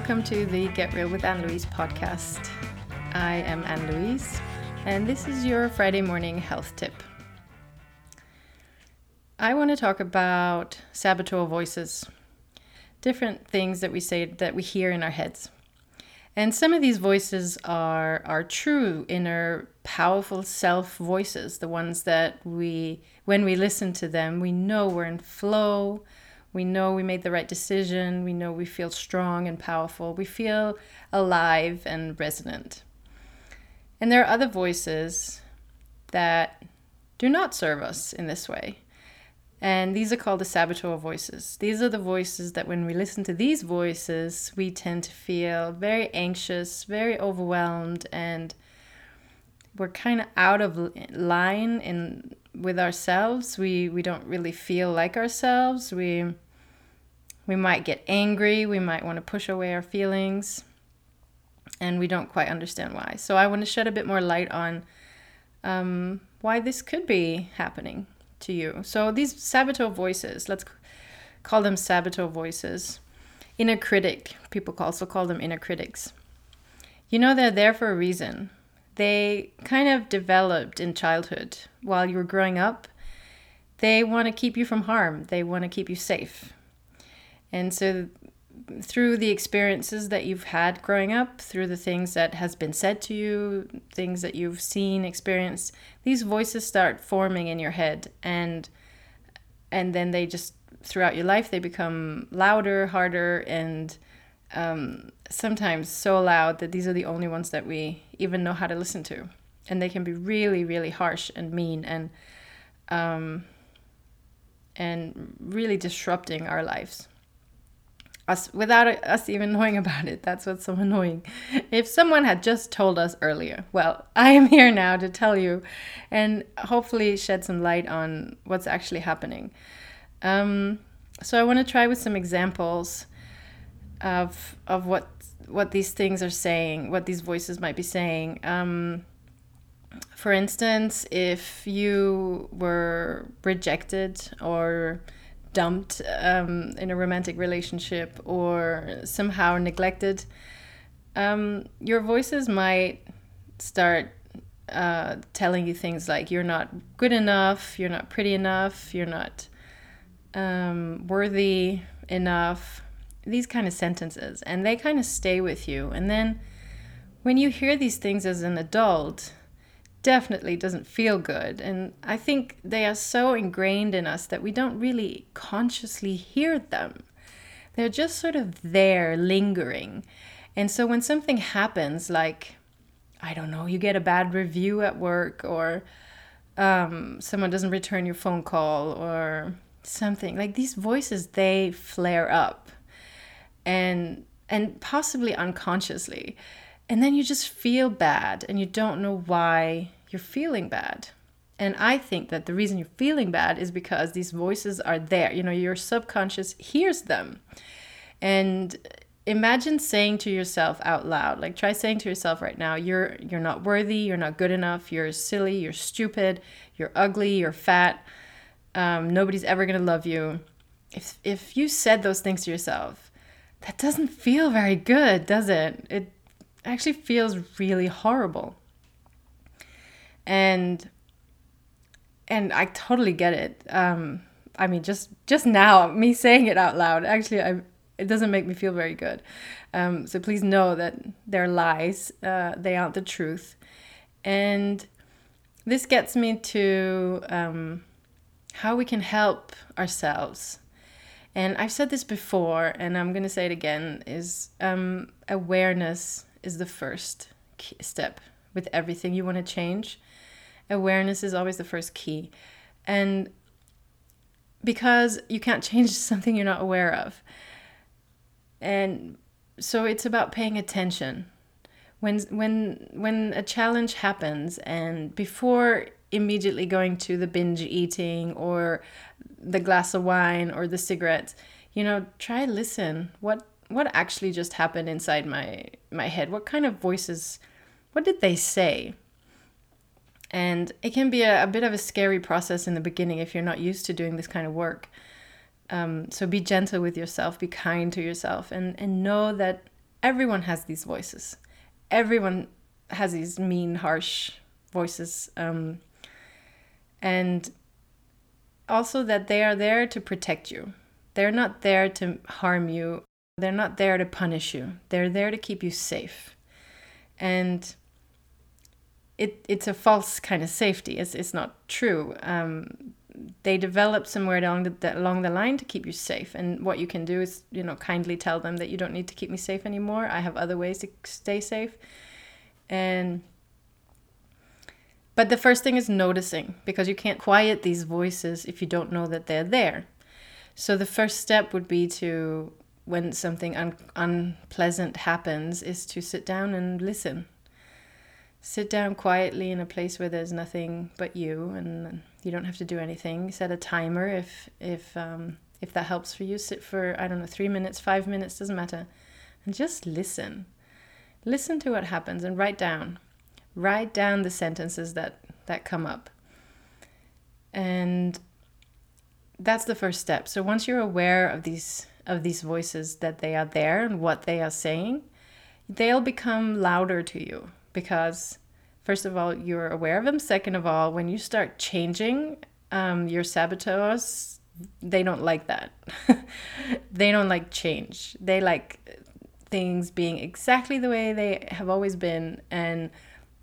welcome to the Get Real with Anne Louise podcast. I am Anne Louise, and this is your Friday morning health tip. I want to talk about saboteur voices, different things that we say that we hear in our heads. And some of these voices are our true inner powerful self voices, the ones that we when we listen to them, we know we're in flow, we know we made the right decision. We know we feel strong and powerful. We feel alive and resonant. And there are other voices that do not serve us in this way. And these are called the saboteur voices. These are the voices that, when we listen to these voices, we tend to feel very anxious, very overwhelmed, and we're kind of out of line in with ourselves. We we don't really feel like ourselves. We we might get angry, we might want to push away our feelings, and we don't quite understand why. So I want to shed a bit more light on um, why this could be happening to you. So these saboteur voices, let's call them saboteur voices. Inner critic, people also call them inner critics. You know they're there for a reason they kind of developed in childhood while you were growing up. They want to keep you from harm, they want to keep you safe. And so through the experiences that you've had growing up, through the things that has been said to you, things that you've seen, experienced, these voices start forming in your head and and then they just throughout your life they become louder, harder and um, sometimes so loud that these are the only ones that we even know how to listen to. And they can be really, really harsh and mean and um, and really disrupting our lives. Us without us even knowing about it. That's what's so annoying. If someone had just told us earlier, well, I am here now to tell you and hopefully shed some light on what's actually happening. Um, so I want to try with some examples of of what what these things are saying, what these voices might be saying. Um, for instance, if you were rejected or dumped um, in a romantic relationship or somehow neglected, um, your voices might start uh, telling you things like you're not good enough, you're not pretty enough, you're not um, worthy enough, these kind of sentences and they kind of stay with you. And then when you hear these things as an adult, definitely doesn't feel good. And I think they are so ingrained in us that we don't really consciously hear them. They're just sort of there lingering. And so when something happens, like, I don't know, you get a bad review at work, or um, someone doesn't return your phone call, or something, like these voices, they flare up and and possibly unconsciously. And then you just feel bad and you don't know why you're feeling bad. And i think that the reason you're feeling bad is because these voices are there. You know your subconscious hears them. And imagine saying to yourself out loud like try saying to yourself right now you're you're not worthy you're not good enough you're silly you're stupid you're ugly you're fat um, nobody's ever to love you. If if you said those things to yourself that doesn't feel very good, does it? It actually feels really horrible. And and I totally get it. Um, I mean, just just now, me saying it out loud, actually, I it doesn't make me feel very good. Um, so please know that they're lies. Uh, they aren't the truth. And this gets me to um, how we can help ourselves and I've said this before, and I'm going to say it again: is um, awareness is the first step with everything you want to change. Awareness is always the first key, and because you can't change something you're not aware of, and so it's about paying attention. When when when a challenge happens, and before immediately going to the binge eating or the glass of wine or the cigarettes you know try listen what what actually just happened inside my my head what kind of voices what did they say and it can be a, a bit of a scary process in the beginning if you're not used to doing this kind of work um, so be gentle with yourself be kind to yourself and and know that everyone has these voices. Everyone has these mean, harsh voices. Um, and also that they are there to protect you. They're not there to harm you. They're not there to punish you. They're there to keep you safe. And it, it's a false kind of safety. It's, it's not true. Um, they develop somewhere along the, along the line to keep you safe. And what you can do is, you know, kindly tell them that you don't need to keep me safe anymore. I have other ways to stay safe. And but the first thing is noticing because you can't quiet these voices if you don't know that they're there. So the first step would be to when something un- unpleasant happens is to sit down and listen. Sit down quietly in a place where there's nothing but you and you don't have to do anything. Set a timer if if um, if that helps for you. Sit for I don't know three minutes, five minutes, doesn't matter, and just listen. Listen to what happens and write down. Write down the sentences that that come up. And that's the first step. So once you're aware of these of these voices that they are there and what they are saying, they'll become louder to you because first of all you're aware of them. Second of all, when you start changing um, your saboteurs, they don't like that. they don't like change. They like things being exactly the way they have always been and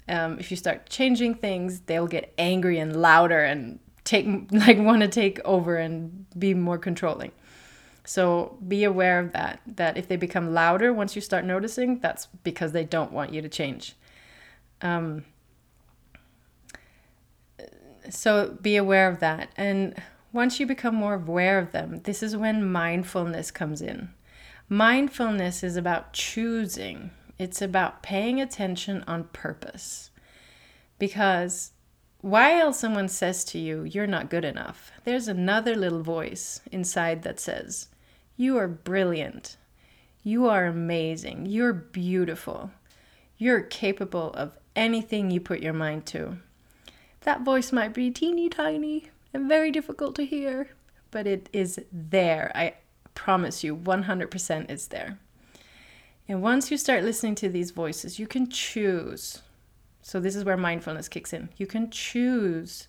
um, if you start changing things they'll get angry and louder and take like want to take over and be more controlling. So be aware of that that if they become louder once you start noticing that's because they don't want you to change. Um, so be aware of that. And once you become more aware of them this is when mindfulness comes in. Mindfulness is about choosing it's about paying attention on purpose because while someone says to you, you're not good enough, there's another little voice inside that says, you are brilliant. You are amazing. You're beautiful. You're capable of anything you put your mind to. That voice might be teeny tiny and very difficult to hear, but it is there. I promise you, 100% it's there. And once you start listening to these voices, you can choose so this is where mindfulness kicks in. You can choose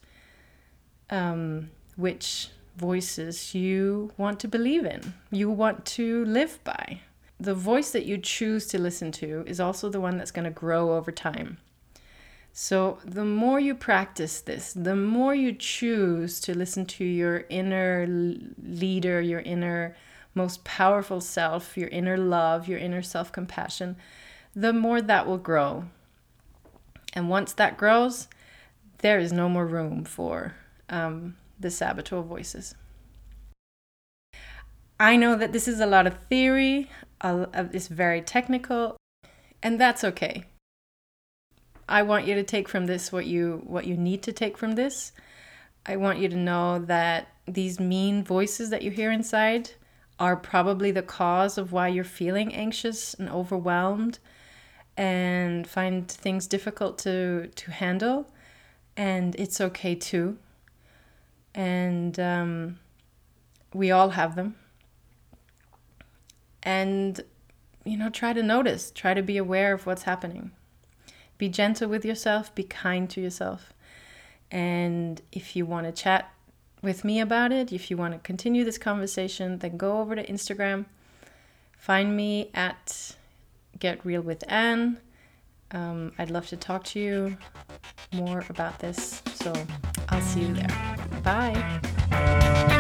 um, which voices you want to believe in, you want to live by. The voice that you choose to listen to is also the one that's going to grow over time. So, the more you practice this, the more you choose to listen to your inner leader, your inner most powerful self, your inner love, your inner self compassion, the more that will grow. And once that grows, there is no more room for um, the saboteur voices. I know that this is a lot of theory, uh, it's very technical, and that's okay. I want you to take from this what you what you need to take from this. I want you to know that these mean voices that you hear inside are probably the cause of why you're feeling anxious and overwhelmed and find things difficult to to handle. And it's okay too. And um, we all have them. And you know try to notice try to be aware of what's happening. Be gentle with yourself be kind to yourself. And if you want to chat with me about it if you want to continue this conversation then go over to instagram find me at Get Real with Anne. Um, I'd love to talk to you more about this. So I'll see you there. Bye.